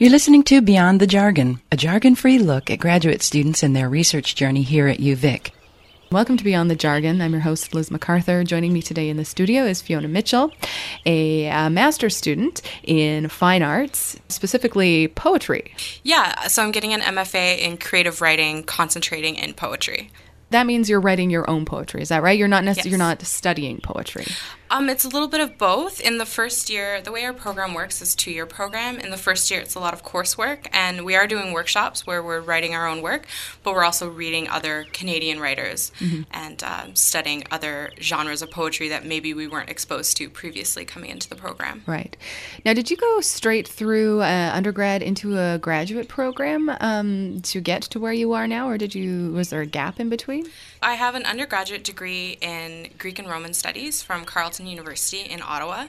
You're listening to Beyond the Jargon, a jargon free look at graduate students and their research journey here at UVic. Welcome to Beyond the Jargon. I'm your host, Liz MacArthur. Joining me today in the studio is Fiona Mitchell, a, a master's student in fine arts, specifically poetry. Yeah, so I'm getting an MFA in creative writing, concentrating in poetry. That means you're writing your own poetry. Is that right? You're not necessarily Yes. you're not studying poetry. Um, it's a little bit of both. In the first year, the way our program works is two-year program. In the first year, it's a lot of coursework, and we are doing workshops where we're writing our own work, but we're also reading other Canadian writers and um, studying other genres of poetry that maybe we weren't exposed to previously coming into the program. Right. Now, did you go straight through uh, undergrad into a graduate program um, to get to where you are now, or did you was there a gap in between? I have an undergraduate degree in Greek and Roman Studies from Carleton University in Ottawa.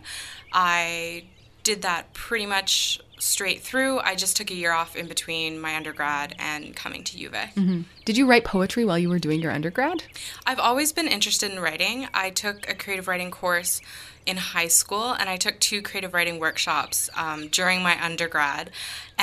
I did that pretty much straight through. I just took a year off in between my undergrad and coming to UVic. Did you write poetry while you were doing your undergrad? I've always been interested in writing. I took a creative writing course in high school and I took two creative writing workshops um, during my undergrad.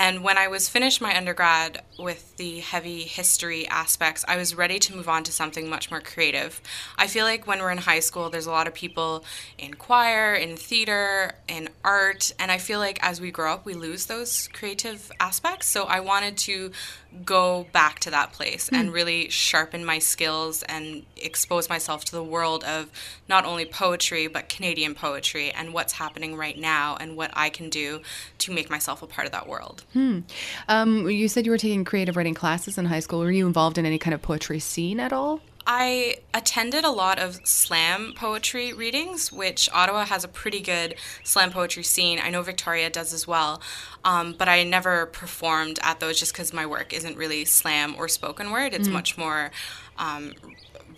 And when I was finished my undergrad with the heavy history aspects, I was ready to move on to something much more creative. I feel like when we're in high school, there's a lot of people in choir, in theater, in art, and I feel like as we grow up, we lose those creative aspects. So I wanted to go back to that place hmm. and really sharpen my skills and expose myself to the world of not only poetry but Canadian poetry and what's happening right now and what I can do to make myself a part of that world. Um, you said you were taking creative writing classes in high school. Were you involved in any kind of poetry scene at all? I attended a lot of slam poetry readings, which Ottawa has a pretty good slam poetry scene. I know Victoria does as well, um, but I never performed at those just because my work isn't really slam or spoken word. It's much more um,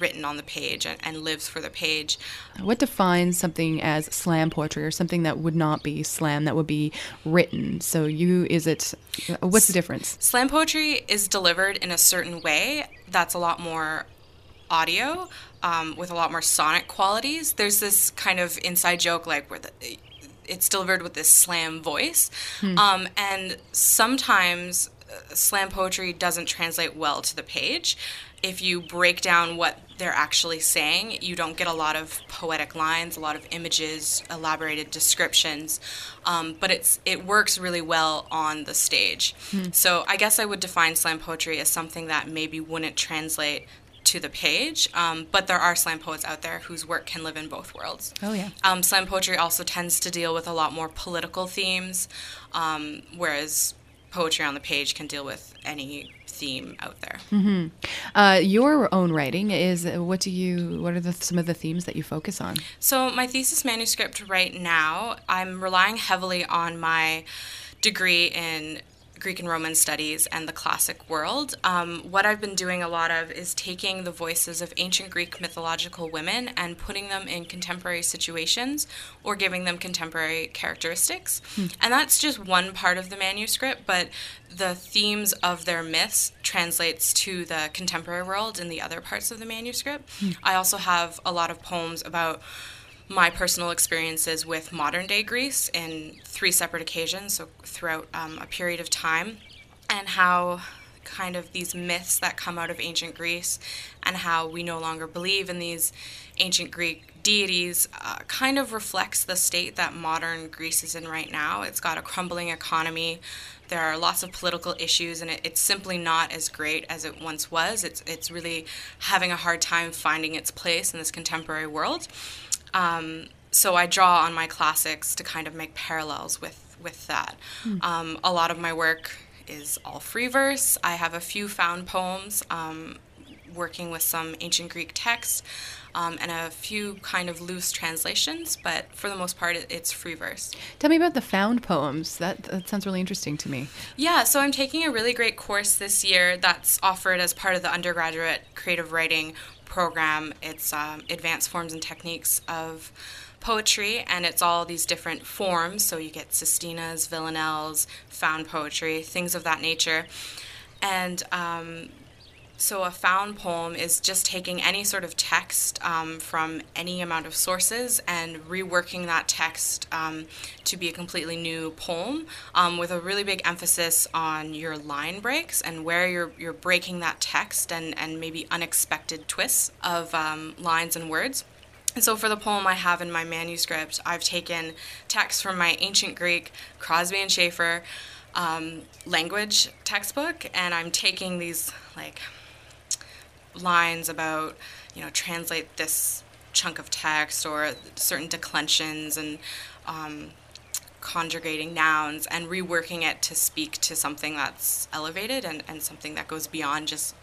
written on the page and, and lives for the page. What defines something as slam poetry or something that would not be slam that would be written? So you is it what's the difference? Slam poetry is delivered in a certain way that's a lot more audio um, with a lot more sonic qualities. There's this kind of inside joke like where the, it's delivered with this slam voice, um, and sometimes slam poetry doesn't translate well to the page. If you break down what they're actually saying, you don't get a lot of poetic lines, a lot of images, elaborated descriptions, um, but it's it works really well on the stage. So I guess I would define slam poetry as something that maybe wouldn't translate to the page, um, but there are slam poets out there whose work can live in both worlds. Oh, yeah. Um, slam poetry also tends to deal with a lot more political themes, um, whereas poetry on the page can deal with any theme out there. Uh, your own writing is what do you what are the, some of the themes that you focus on? So, my thesis manuscript right now, I'm relying heavily on my degree in Greek and Roman studies and the classic world. Um, what I've been doing a lot of is taking the voices of ancient Greek mythological women and putting them in contemporary situations or giving them contemporary characteristics. And that's just one part of the manuscript, but the themes of their myths translates to the contemporary world in the other parts of the manuscript. I also have a lot of poems about my personal experiences with modern day Greece in three separate occasions, so throughout um, a period of time, and how kind of these myths that come out of ancient Greece and how we no longer believe in these ancient Greek deities uh, kind of reflects the state that modern Greece is in right now. It's got a crumbling economy. There are lots of political issues, and it, it's simply not as great as it once was. It's it's really having a hard time finding its place in this contemporary world. Um, so I draw on my classics to kind of make parallels with with that. Um, a lot of my work is all free verse. I have a few found poems, um, working with some ancient Greek texts, um, and a few kind of loose translations. But for the most part, it, it's free verse. Tell me about the found poems. That, that sounds really interesting to me. Yeah, so I'm taking a really great course this year that's offered as part of the undergraduate creative writing program. It's um, advanced forms and techniques of poetry, and it's all these different forms. So you get sestinas, villanelles, found poetry, things of that nature. And um, So, a found poem is just taking any sort of text um, from any amount of sources and reworking that text um, to be a completely new poem um, with a really big emphasis on your line breaks and where you're, you're breaking that text and, and maybe unexpected twists of um, lines and words. And so, for the poem I have in my manuscript, I've taken text from my ancient Greek, Crosby and Schaeffer. um, language textbook, and I'm taking these like lines about, you know, translate this chunk of text or certain declensions and um, conjugating nouns and reworking it to speak to something that's elevated and, and something that goes beyond just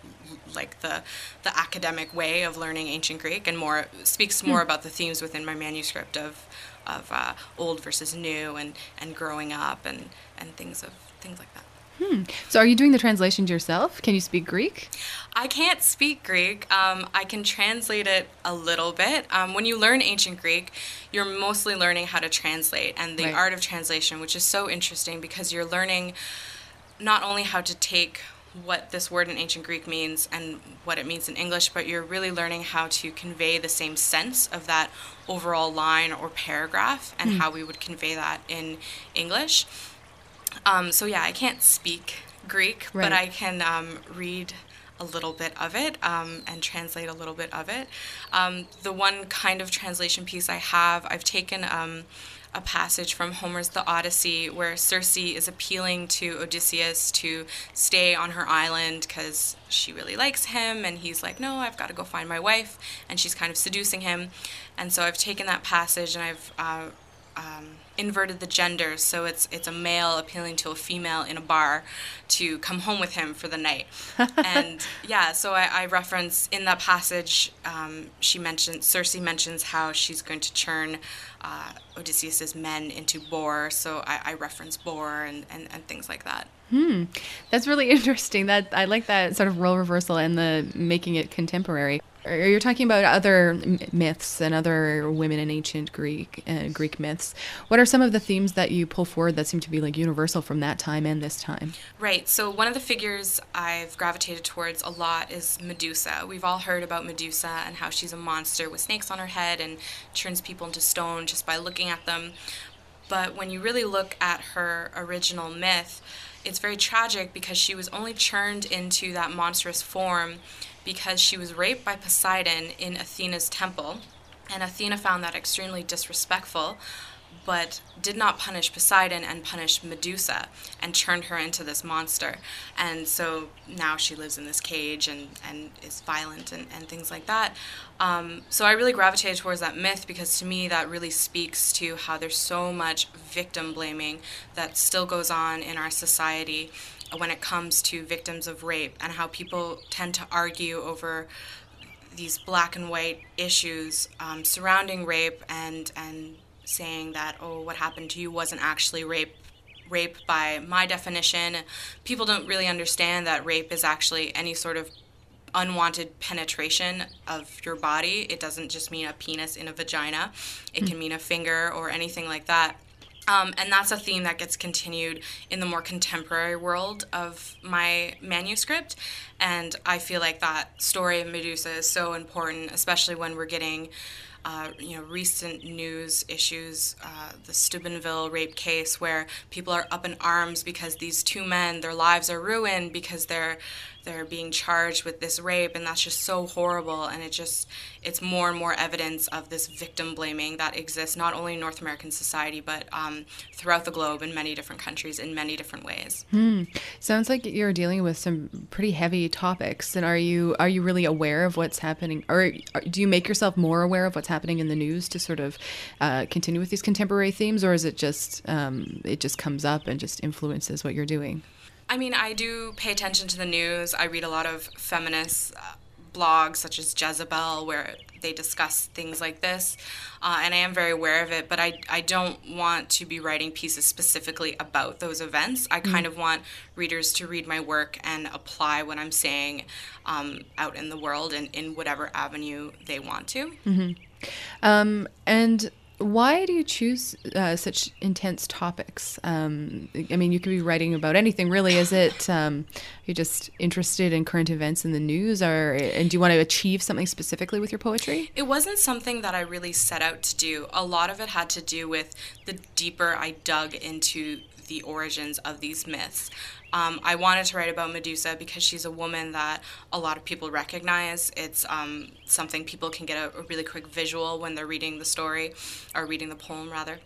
like the the academic way of learning ancient Greek and more speaks more mm. about the themes within my manuscript of of uh, old versus new and and growing up and and things of things like that. Hmm. So, are you doing the translations yourself? Can you speak Greek? I can't speak Greek. Um, I can translate it a little bit. Um, when you learn ancient Greek, you're mostly learning how to translate and the right. art of translation, which is so interesting because you're learning not only how to take what this word in ancient Greek means and what it means in English, but you're really learning how to convey the same sense of that overall line or paragraph and mm. how we would convey that in English. Um, so yeah, I can't speak Greek, right. but I can um, read a little bit of it um, and translate a little bit of it. Um, the one kind of translation piece I have, I've taken um, a passage from Homer's The Odyssey where Circe is appealing to Odysseus to stay on her island because she really likes him, and he's like, No, I've got to go find my wife, and she's kind of seducing him. And so I've taken that passage and I've uh, um, inverted the genders, so it's it's a male appealing to a female in a bar to come home with him for the night. and yeah, so I, I reference in that passage, um, she mentions Circe mentions how she's going to turn uh, Odysseus's men into boar. So I, I reference boar and, and, and things like that. Hmm, that's really interesting. That I like that sort of role reversal and the making it contemporary. You're talking about other myths and other women in ancient Greek uh, Greek myths. What are some of the themes that you pull forward that seem to be like universal from that time and this time? Right. So one of the figures I've gravitated towards a lot is Medusa. We've all heard about Medusa and how she's a monster with snakes on her head and turns people into stone just by looking at them. But when you really look at her original myth, it's very tragic because she was only churned into that monstrous form because she was raped by Poseidon in Athena's temple. And Athena found that extremely disrespectful, but did not punish Poseidon and punished Medusa and turned her into this monster. And so now she lives in this cage and, and is violent and, and things like that. Um, so I really gravitated towards that myth because to me that really speaks to how there's so much victim blaming that still goes on in our society when it comes to victims of rape and how people tend to argue over these black and white issues um, surrounding rape and and saying that oh what happened to you wasn't actually rape rape by my definition. People don't really understand that rape is actually any sort of unwanted penetration of your body. It doesn't just mean a penis in a vagina. It can mean a finger or anything like that um, and that's a theme that gets continued in the more contemporary world of my manuscript. And I feel like that story of Medusa is so important, especially when we're getting. Uh, you know, recent news issues, uh, the Steubenville rape case, where people are up in arms because these two men, their lives are ruined because they're they're being charged with this rape and that's just so horrible. And it just it's more and more evidence of this victim blaming that exists not only in north american society but um, throughout the globe in many different countries in many different ways. Hmm. sounds like you're dealing with some pretty heavy topics. And are you are you really aware of what's happening? Or do you make yourself more aware of what's happening in the news to sort of uh, continue with these contemporary themes? Or is it just um, it just comes up and just influences what you're doing I mean, I do pay attention to the news. I read a lot of feminist uh, blogs such as Jezebel where they discuss things like this, uh, and I am very aware of it. But I I don't want to be writing pieces specifically about those events. I mm-hmm. kind of want readers to read my work and apply what I'm saying um, out in the world and in whatever avenue they want to. Mm-hmm. Um, and why do you choose uh, such intense topics? Um, I mean, you could be writing about anything, really. Is it um, you're just interested in current events in the news, or and do you want to achieve something specifically with your poetry? It wasn't something that I really set out to do. A lot of it had to do with the deeper I dug into the origins of these myths. Um, I wanted to write about Medusa because she's a woman that a lot of people recognize. It's um, something people can get a, a really quick visual when they're reading the story or reading the poem, rather.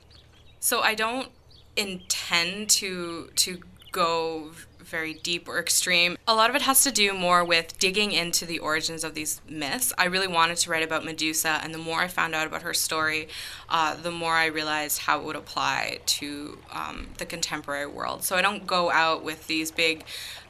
So I don't intend to to go very deep or extreme. A lot of it has to do more with digging into the origins of these myths. I really wanted to write about Medusa, and the more I found out about her story, uh, the more I realized how it would apply to um, the contemporary world. So I don't go out with these big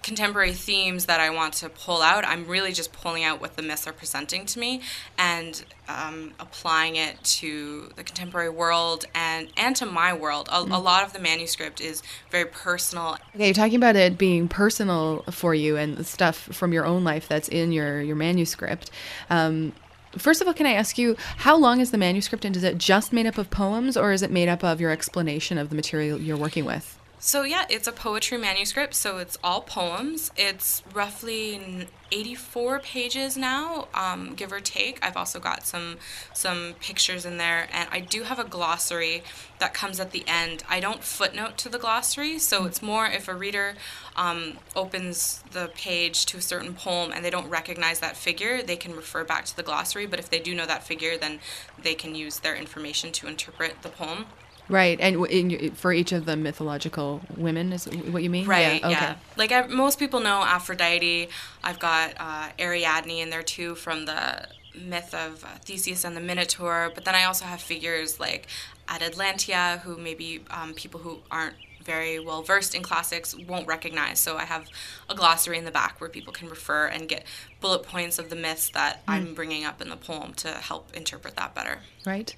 contemporary themes that I want to pull out. I'm really just pulling out what the myths are presenting to me and um, applying it to the contemporary world and and to my world. A, mm-hmm. a, lot of the manuscript is very personal. Okay, you're talking about it being personal for you and stuff from your own life that's in your your manuscript. Um, First of all, can I ask you how long is the manuscript and is it just made up of poems or is it made up of your explanation of the material you're working with? So, yeah, it's a poetry manuscript, so it's all poems. It's roughly 84 pages now, um, give or take. I've also got some some pictures in there, and I do have a glossary that comes at the end. I don't footnote to the glossary, so it's more if a reader um, opens the page to a certain poem and they don't recognize that figure, they can refer back to the glossary. But if they do know that figure, then they can use their information to interpret the poem. Right, and in, for each of the mythological women is what you mean? Right. Yeah. Okay. yeah. Like I, most people know Aphrodite. I've got uh, Ariadne in there too from the myth of uh, Theseus and the Minotaur. But then I also have figures like Atalanta, who maybe um, people who aren't very well versed in classics won't recognize. So I have a glossary in the back where people can refer and get bullet points of the myths that mm. I'm bringing up in the poem to help interpret that better. Right.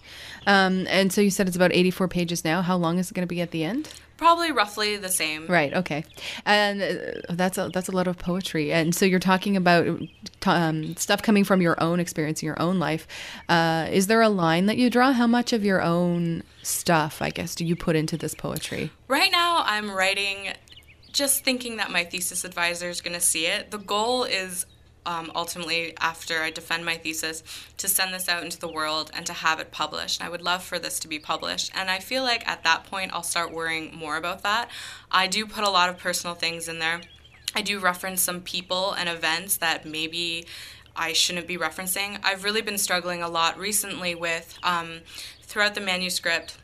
Um, and so you said it's about 84 pages now. How long is it going to be at the end? Probably roughly the same. Right. Okay. And uh, that's a that's a lot of poetry. And so you're talking about um, stuff coming from your own experience in your own life. Uh, is there a line that you draw? How much of your own stuff, I guess, do you put into this poetry? Right now, I'm writing just thinking that my thesis advisor is going to see it. The goal is um, ultimately, after I defend my thesis, to send this out into the world and to have it published. I would love for this to be published. And I feel like at that point, I'll start worrying more about that. I do put a lot of personal things in there. I do reference some people and events that maybe I shouldn't be referencing. I've really been struggling a lot recently with, um, throughout the manuscript,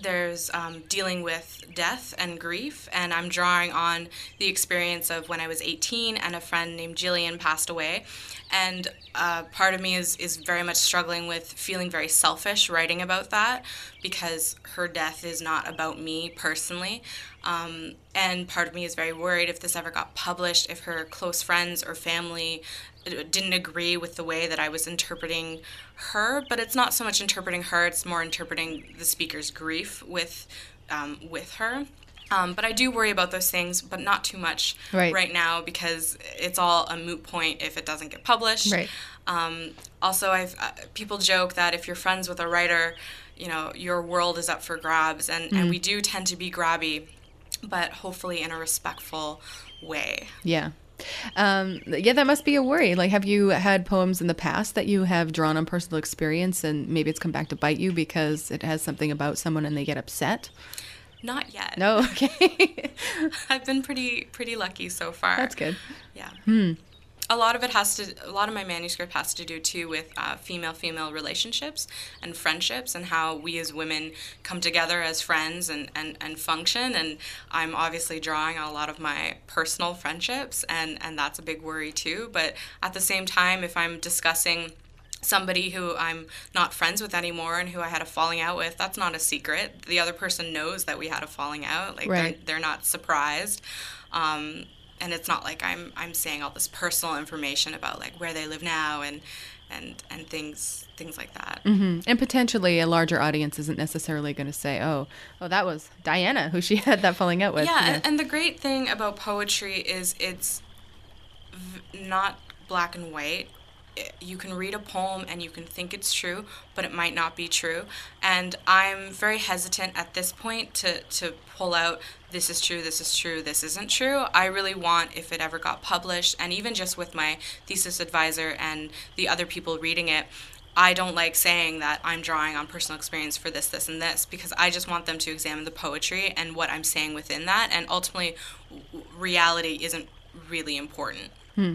there's um, dealing with death and grief, and I'm drawing on the experience of when I was 18 and a friend named Jillian passed away. And uh, part of me is, is very much struggling with feeling very selfish writing about that because her death is not about me personally. Um, and part of me is very worried if this ever got published, if her close friends or family didn't agree with the way that I was interpreting her, but it's not so much interpreting her; it's more interpreting the speaker's grief with um, with her. Um, but I do worry about those things, but not too much right. right. now because it's all a moot point if it doesn't get published. Right. Um, also, I've uh, people joke that if you're friends with a writer, you know your world is up for grabs, and, mm. and we do tend to be grabby, but hopefully in a respectful way. Yeah. Um, yeah, that must be a worry. Like, have you had poems in the past that you have drawn on personal experience and maybe it's come back to bite you because it has something about someone and they get upset? Not yet. No, okay. I've been pretty pretty lucky so far. That's good. Yeah. Hmm a lot of it has to a lot of my manuscript has to do too with female female relationships and friendships and how we as women come together as friends and, and, and function and i'm obviously drawing on a lot of my personal friendships and and that's a big worry too but at the same time if i'm discussing somebody who I'm not friends with anymore and who I had a falling out with, that's not a secret. The other person knows that we had a falling out. Like right. they're, they're not surprised. Um, and it's not like I'm I'm saying all this personal information about like where they live now and and and things things like that. Mm-hmm. And potentially a larger audience isn't necessarily going to say, "Oh, oh, that was Diana who she had that falling out with." Yeah, yeah. And, and, the great thing about poetry is it's v- not black and white. You can read a poem and you can think it's true, but it might not be true. And I'm very hesitant at this point to, to pull out this is true, this is true, this isn't true. I really want, if it ever got published, and even just with my thesis advisor and the other people reading it, I don't like saying that I'm drawing on personal experience for this, this, and this because I just want them to examine the poetry and what I'm saying within that. And ultimately, reality isn't really important. Hmm.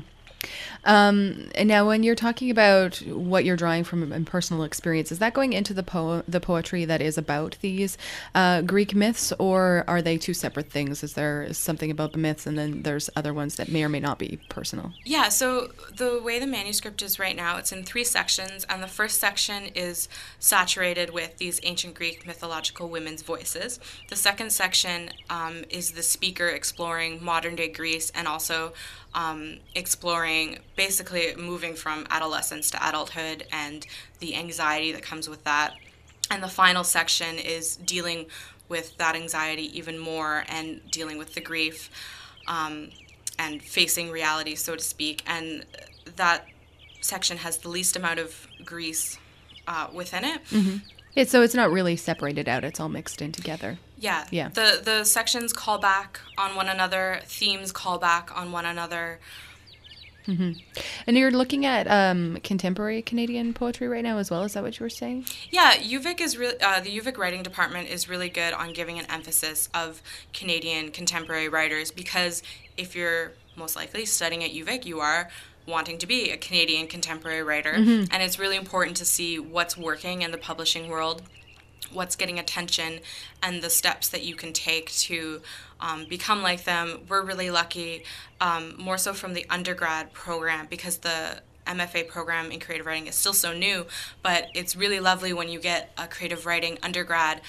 Um, and now, when you're talking about what you're drawing from personal experience, is that going into the po- the poetry that is about these uh, Greek myths, or are they two separate things? Is there something about the myths, and then there's other ones that may or may not be personal? Yeah. So the way the manuscript is right now, it's in three sections, and the first section is saturated with these ancient Greek mythological women's voices. The second section um, is the speaker exploring modern day Greece and also um, exploring basically moving from adolescence to adulthood and the anxiety that comes with that. And the final section is dealing with that anxiety even more and dealing with the grief um, and facing reality, so to speak. And that section has the least amount of Greece uh, within it. Mm-hmm. So it's not really separated out, it's all mixed in together. Yeah. Yeah. The the sections call back on one another, themes call back on one another. Mm-hmm. And you're looking at um, contemporary Canadian poetry right now as well. Is that what you were saying? Yeah, UVic is really uh, the UVic writing department is really good on giving an emphasis of Canadian contemporary writers because if you're most likely studying at UVic, you are wanting to be a Canadian contemporary writer, mm-hmm. and it's really important to see what's working in the publishing world what's getting attention and the steps that you can take to um, become like them. We're really lucky, um, more so from the undergrad program, because the MFA program in creative writing is still so new, but it's really lovely when you get a creative writing undergrad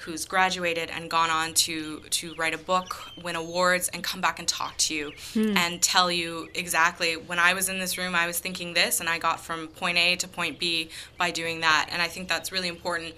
who's graduated and gone on to to write a book, win awards, and come back and talk to you hmm. and tell you exactly when I was in this room, I was thinking this, and I got from point A to point B by doing that. And I think that's really important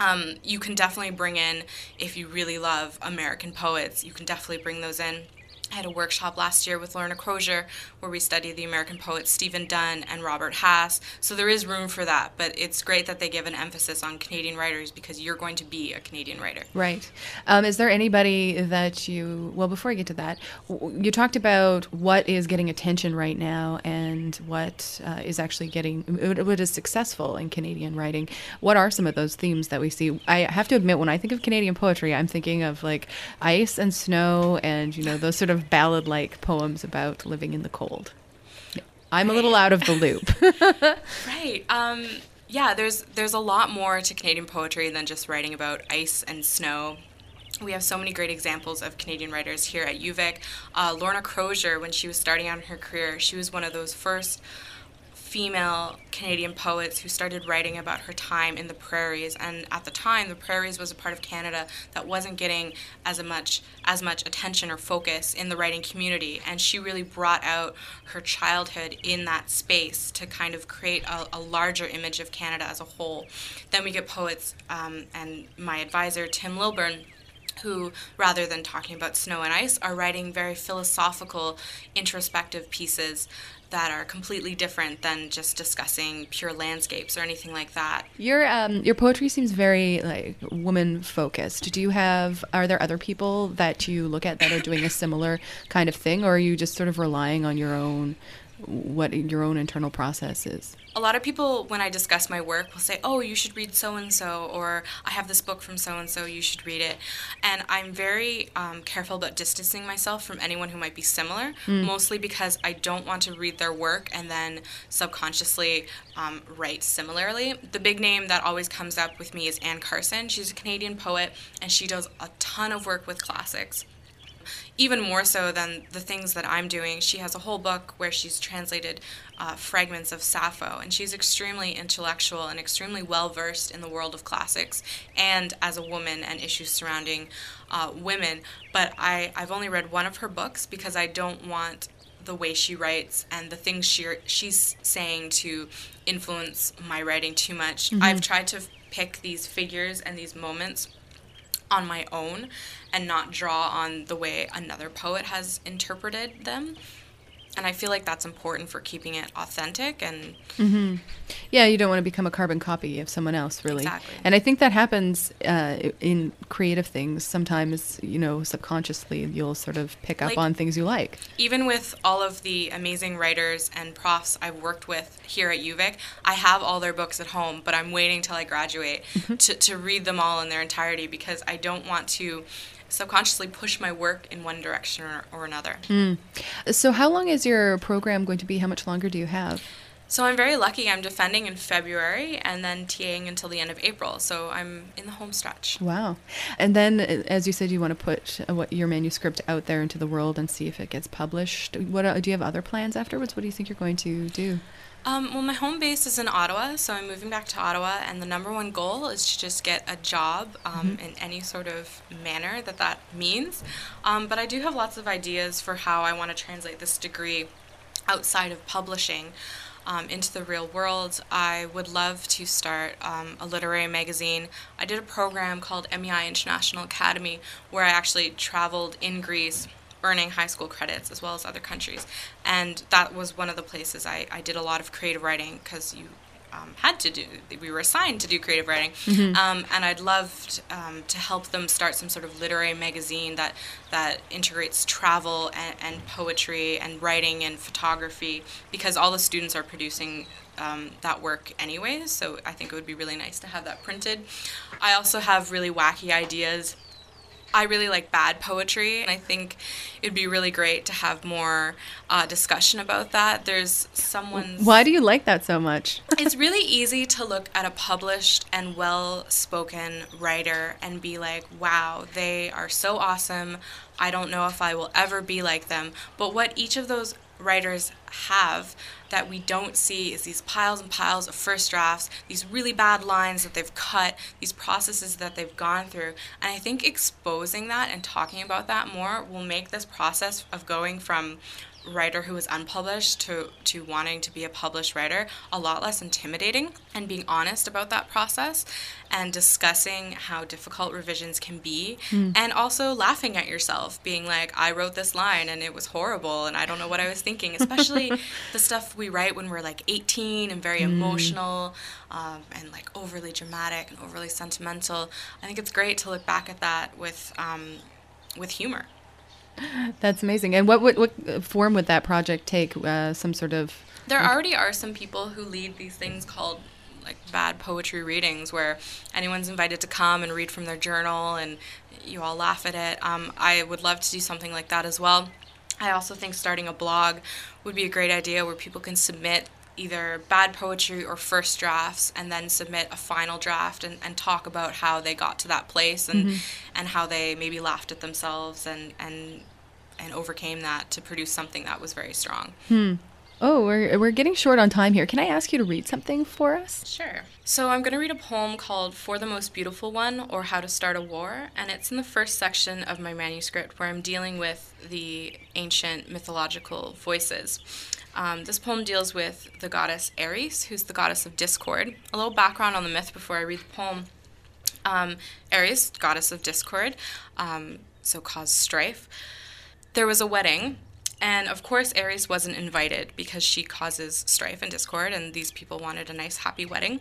um, you can definitely bring in, if you really love American poets, you can definitely bring those in. I had a workshop last year with Lorna Crozier where we studied the American poets Stephen Dunn and Robert Hass. So there is room for that, but it's great that they give an emphasis on Canadian writers because you're going to be a Canadian writer. Right. Um, is there anybody that you, well, before I get to that, you talked about what is getting attention right now and what uh, is actually getting, what is successful in Canadian writing. What are some of those themes that we see? I have to admit, when I think of Canadian poetry, I'm thinking of like ice and snow and, you know, those sort of of ballad like poems about living in the cold. I'm a little out of the loop. right. Um, yeah, there's there's a lot more to Canadian poetry than just writing about ice and snow. We have so many great examples of Canadian writers here at UVic. Uh, Lorna Crozier, when she was starting out in her career, she was one of those first female Canadian poets who started writing about her time in the prairies. And at the time, the prairies was a part of Canada that wasn't getting as much as much attention or focus in the writing community. And she really brought out her childhood in that space to kind of create a, a larger image of Canada as a whole. Then we get poets um, and my advisor Tim Lilburn who, rather than talking about snow and ice, are writing very philosophical, introspective pieces that are completely different than just discussing pure landscapes or anything like that. Your um, your poetry seems very like woman focused. Do you have are there other people that you look at that are doing a similar kind of thing, or are you just sort of relying on your own what your own internal process is? a lot of people, when I discuss my work, will say, "Oh, you should read so and so," or "I have this book from so and so. You should read it." And I'm very um, careful about distancing myself from anyone who might be similar, mm. mostly because I don't want to read their work and then subconsciously um, write similarly. The big name that always comes up with me is Anne Carson. She's a Canadian poet, and she does a ton of work with classics even more so than the things that I'm doing. She has a whole book where she's translated uh, fragments of Sappho, and she's extremely intellectual and extremely well versed in the world of classics and as a woman and issues surrounding uh, women. But I, I've only read one of her books because I don't want the way she writes and the things she she's saying to influence my writing too much. Mm-hmm. I've tried to pick these figures and these moments on my own and not draw on the way another poet has interpreted them. And I feel like that's important for keeping it authentic and mm-hmm. yeah, you don't want to become a carbon copy of someone else, really. Exactly. And I think that happens uh, in creative things. Sometimes, you know, subconsciously, you'll sort of pick up Like- on things you like. even with all of the amazing writers and profs I've worked with here at UVic, I have all their books at home, but I'm waiting till I graduate to, to read them all in their entirety because I don't want to subconsciously push my work in one direction or, or another. So, how long is your program going to be? How much longer do you have? So I'm very lucky. I'm defending in February and then TAing until the end of April. So I'm in the home stretch. Wow. And then, uh, as you said, you want to put uh, what your manuscript out there into the world and see if it gets published. What uh, do you have other plans afterwards? What do you think you're going to do? Um, well, my home base is in Ottawa, so I'm moving back to Ottawa, and the number one goal is to just get a job um, in any sort of manner that that means. Um, but I do have lots of ideas for how I want to translate this degree outside of publishing. Um, into the real world, I would love to start um, a literary magazine. I did a program called MEI International Academy where I actually traveled in Greece earning high school credits as well as other countries. And that was one of the places I, I did a lot of creative writing because you um, had to do, we were assigned to do creative writing. Um, and I'd love um, to help them start some sort of literary magazine that, that integrates travel and, and poetry and writing and photography because all the students are producing um, that work anyways. So I think it would be really nice to have that printed. I also have really wacky ideas I really like bad poetry, and I think it'd be really great to have more uh, discussion about that. There's someone's. Why do you like that so much? it's really easy to look at a published and well spoken writer and be like, wow, they are so awesome. I don't know if I will ever be like them. But what each of those writers have that we don't see is these piles and piles of first drafts, these really bad lines that they've cut, these processes that they've gone through. And I think exposing that and talking about that more will make this process of going from writer who is unpublished to, to wanting to be a published writer a lot less intimidating and being honest about that process and discussing how difficult revisions can be and also laughing at yourself being like i wrote this line and it was horrible and i don't know what i was thinking especially the stuff we write when we're like 18 and very emotional um, and like overly dramatic and overly sentimental. I think it's great to look back at that with um, with humor That's amazing. And what, what, what form would that project take? Uh, some sort of. There already are some people who lead these things called like bad poetry readings where anyone's invited to come and read from their journal and you all laugh at it. Um, I would love to do something like that as well. I also think starting a blog would be a great idea where people can submit either bad poetry or first drafts and then submit a final draft and, and talk about how they got to that place and, and how they maybe laughed at themselves and, and and overcame that to produce something that was very strong. Hmm. Oh, we're, we're getting short on time here. Can I ask you to read something for us? Sure. So I'm going to read a poem called For the Most Beautiful One or How to Start a War, and it's in the first section of my manuscript where I'm dealing with the ancient mythological voices. Um, this poem deals with the goddess Eris, who's the goddess of discord. A little background on the myth before I read the poem. Um, Eris, goddess of discord, um, so caused strife. There was a wedding, and of course, Eris wasn't invited because she causes strife and discord, and these people wanted a nice, happy wedding.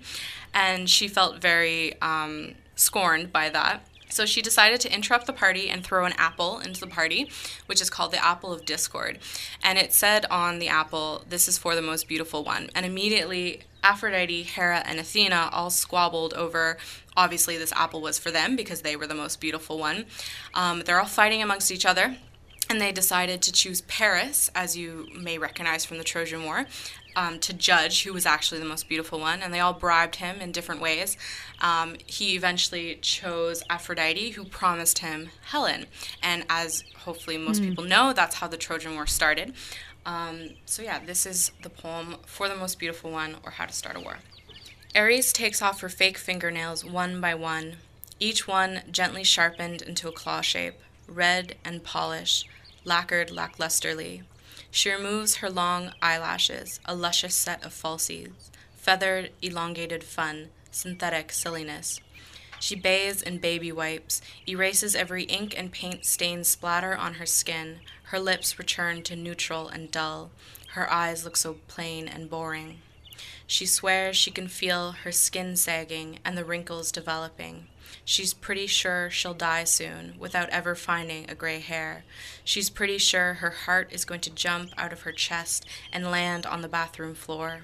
And she felt very um, scorned by that. So she decided to interrupt the party and throw an apple into the party, which is called the apple of discord. And it said on the apple, This is for the most beautiful one. And immediately, Aphrodite, Hera, and Athena all squabbled over obviously, this apple was for them because they were the most beautiful one. Um, they're all fighting amongst each other and they decided to choose Paris, as you may recognize from the Trojan War, um, to judge who was actually the most beautiful one. And they all bribed him in different ways. Um, he eventually chose Aphrodite, who promised him Helen. And as hopefully most people know, that's how the Trojan War started. Um, so, yeah, this is the poem For the Most Beautiful One or How to Start a War. Eris takes off her fake fingernails one by one, each one gently sharpened into a claw shape, red and polished, lacquered lacklusterly. She removes her long eyelashes, a luscious set of falsies, feathered, elongated fun, synthetic silliness. She bathes in baby wipes, erases every ink and paint stain splatter on her skin. Her lips return to neutral and dull. Her eyes look so plain and boring. She swears she can feel her skin sagging and the wrinkles developing. She's pretty sure she'll die soon without ever finding a gray hair. She's pretty sure her heart is going to jump out of her chest and land on the bathroom floor.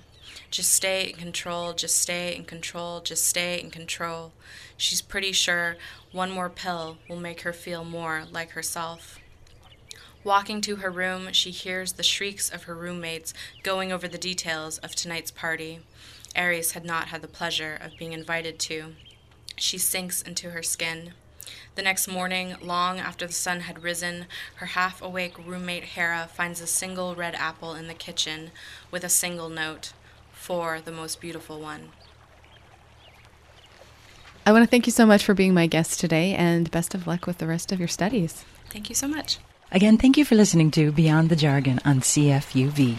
Just stay in control, just stay in control, just stay in control. She's pretty sure one more pill will make her feel more like herself. Walking to her room, she hears the shrieks of her roommates going over the details of tonight's party. Eris had not had the pleasure of being invited to. She sinks into her skin. The next morning, long after the sun had risen, her half awake roommate Hera finds a single red apple in the kitchen with a single note for the most beautiful one. I want to thank you so much for being my guest today and best of luck with the rest of your studies. Thank you so much. Again, thank you for listening to Beyond the Jargon on CFUV.